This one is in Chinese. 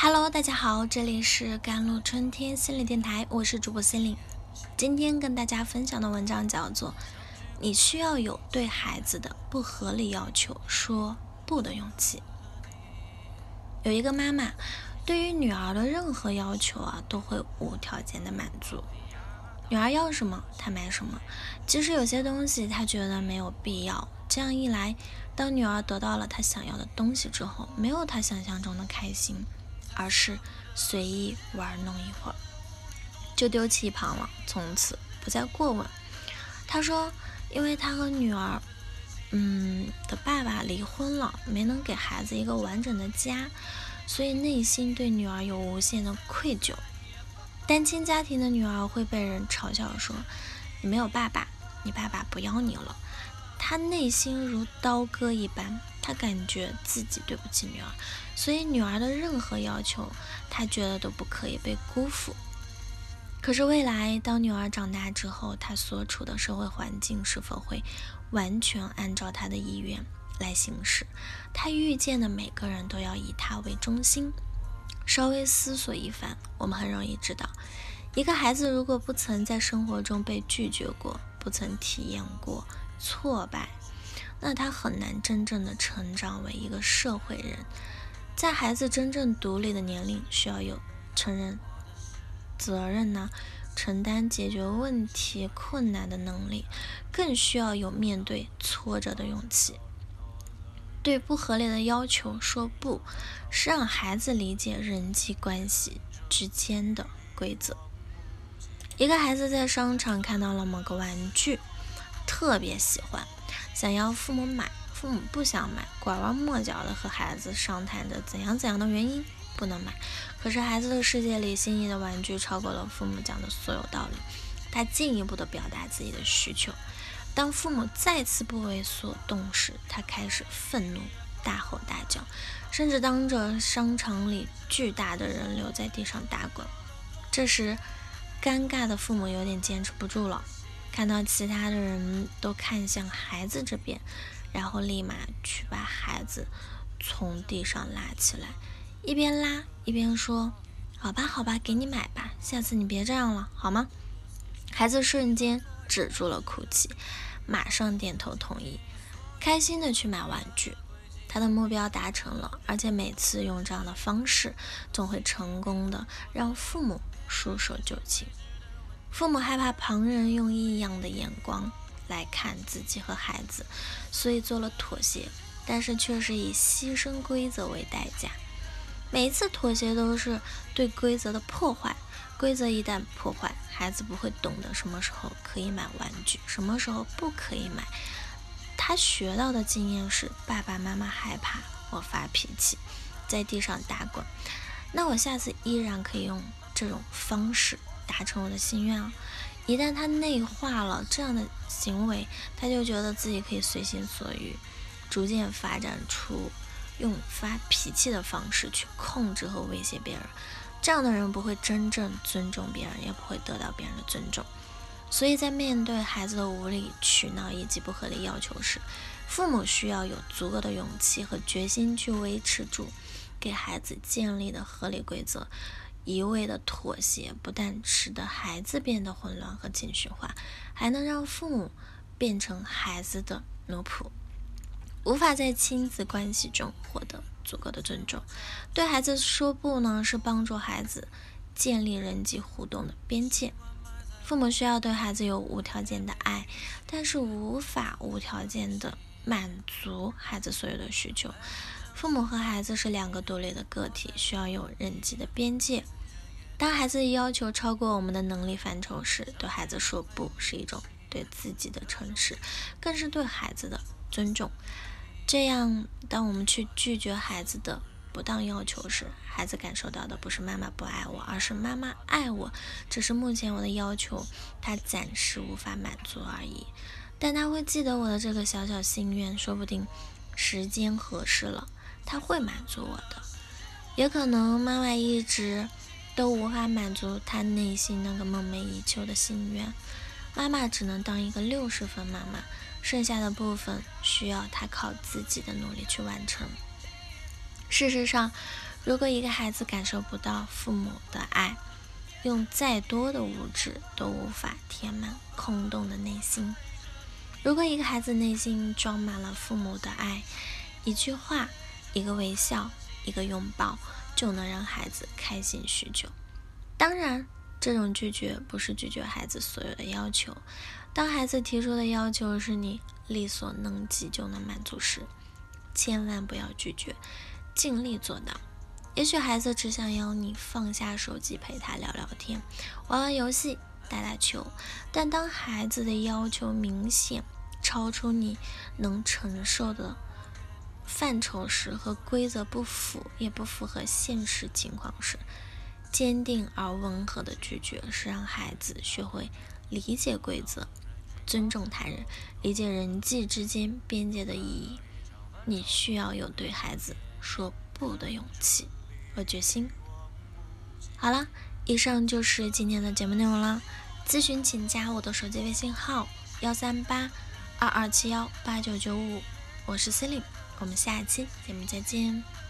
Hello，大家好，这里是甘露春天心理电台，我是主播心灵。今天跟大家分享的文章叫做《你需要有对孩子的不合理要求说不的勇气》。有一个妈妈对于女儿的任何要求啊，都会无条件的满足。女儿要什么，她买什么。即使有些东西她觉得没有必要。这样一来，当女儿得到了她想要的东西之后，没有她想象中的开心。而是随意玩弄一会儿，就丢弃一旁了，从此不再过问。他说，因为他和女儿，嗯的爸爸离婚了，没能给孩子一个完整的家，所以内心对女儿有无限的愧疚。单亲家庭的女儿会被人嘲笑说：“你没有爸爸，你爸爸不要你了。”他内心如刀割一般。他感觉自己对不起女儿，所以女儿的任何要求，他觉得都不可以被辜负。可是未来当女儿长大之后，她所处的社会环境是否会完全按照她的意愿来行事？她遇见的每个人都要以她为中心。稍微思索一番，我们很容易知道，一个孩子如果不曾在生活中被拒绝过，不曾体验过挫败。那他很难真正的成长为一个社会人，在孩子真正独立的年龄，需要有承认责任呢，承担解决问题困难的能力，更需要有面对挫折的勇气。对不合理的要求说不，是让孩子理解人际关系之间的规则。一个孩子在商场看到了某个玩具，特别喜欢。想要父母买，父母不想买，拐弯抹角的和孩子商谈着怎样怎样的原因不能买。可是孩子的世界里，心仪的玩具超过了父母讲的所有道理。他进一步的表达自己的需求。当父母再次不为所动时，他开始愤怒，大吼大叫，甚至当着商场里巨大的人流在地上打滚。这时，尴尬的父母有点坚持不住了。看到其他的人都看向孩子这边，然后立马去把孩子从地上拉起来，一边拉一边说：“好吧，好吧，给你买吧，下次你别这样了，好吗？”孩子瞬间止住了哭泣，马上点头同意，开心的去买玩具。他的目标达成了，而且每次用这样的方式，总会成功的让父母束手就擒。父母害怕旁人用异样的眼光来看自己和孩子，所以做了妥协，但是却是以牺牲规则为代价。每一次妥协都是对规则的破坏。规则一旦破坏，孩子不会懂得什么时候可以买玩具，什么时候不可以买。他学到的经验是：爸爸妈妈害怕我发脾气，在地上打滚，那我下次依然可以用这种方式。达成我的心愿啊！一旦他内化了这样的行为，他就觉得自己可以随心所欲，逐渐发展出用发脾气的方式去控制和威胁别人。这样的人不会真正尊重别人，也不会得到别人的尊重。所以在面对孩子的无理取闹以及不合理要求时，父母需要有足够的勇气和决心去维持住给孩子建立的合理规则。一味的妥协，不但使得孩子变得混乱和情绪化，还能让父母变成孩子的奴仆，无法在亲子关系中获得足够的尊重。对孩子说不呢，是帮助孩子建立人际互动的边界。父母需要对孩子有无条件的爱，但是无法无条件的满足孩子所有的需求。父母和孩子是两个独立的个体，需要有人际的边界。当孩子要求超过我们的能力范畴时，对孩子说不是一种对自己的诚实，更是对孩子的尊重。这样，当我们去拒绝孩子的不当要求时，孩子感受到的不是妈妈不爱我，而是妈妈爱我，只是目前我的要求他暂时无法满足而已。但他会记得我的这个小小心愿，说不定时间合适了，他会满足我的。也可能妈妈一直。都无法满足他内心那个梦寐以求的心愿，妈妈只能当一个六十分妈妈，剩下的部分需要他靠自己的努力去完成。事实上，如果一个孩子感受不到父母的爱，用再多的物质都无法填满空洞的内心。如果一个孩子内心装满了父母的爱，一句话、一个微笑、一个拥抱，就能让孩子开心许久。当然，这种拒绝不是拒绝孩子所有的要求。当孩子提出的要求是你力所能及就能满足时，千万不要拒绝，尽力做到。也许孩子只想要你放下手机陪他聊聊天，玩玩游戏，打打球。但当孩子的要求明显超出你能承受的范畴时，和规则不符，也不符合现实情况时，坚定而温和的拒绝是让孩子学会理解规则，尊重他人，理解人际之间边界的意义。你需要有对孩子说不的勇气。和决心。好了，以上就是今天的节目内容了。咨询请加我的手机微信号：幺三八二二七幺八九九五，我是 c e l i n e 我们下期节目再见。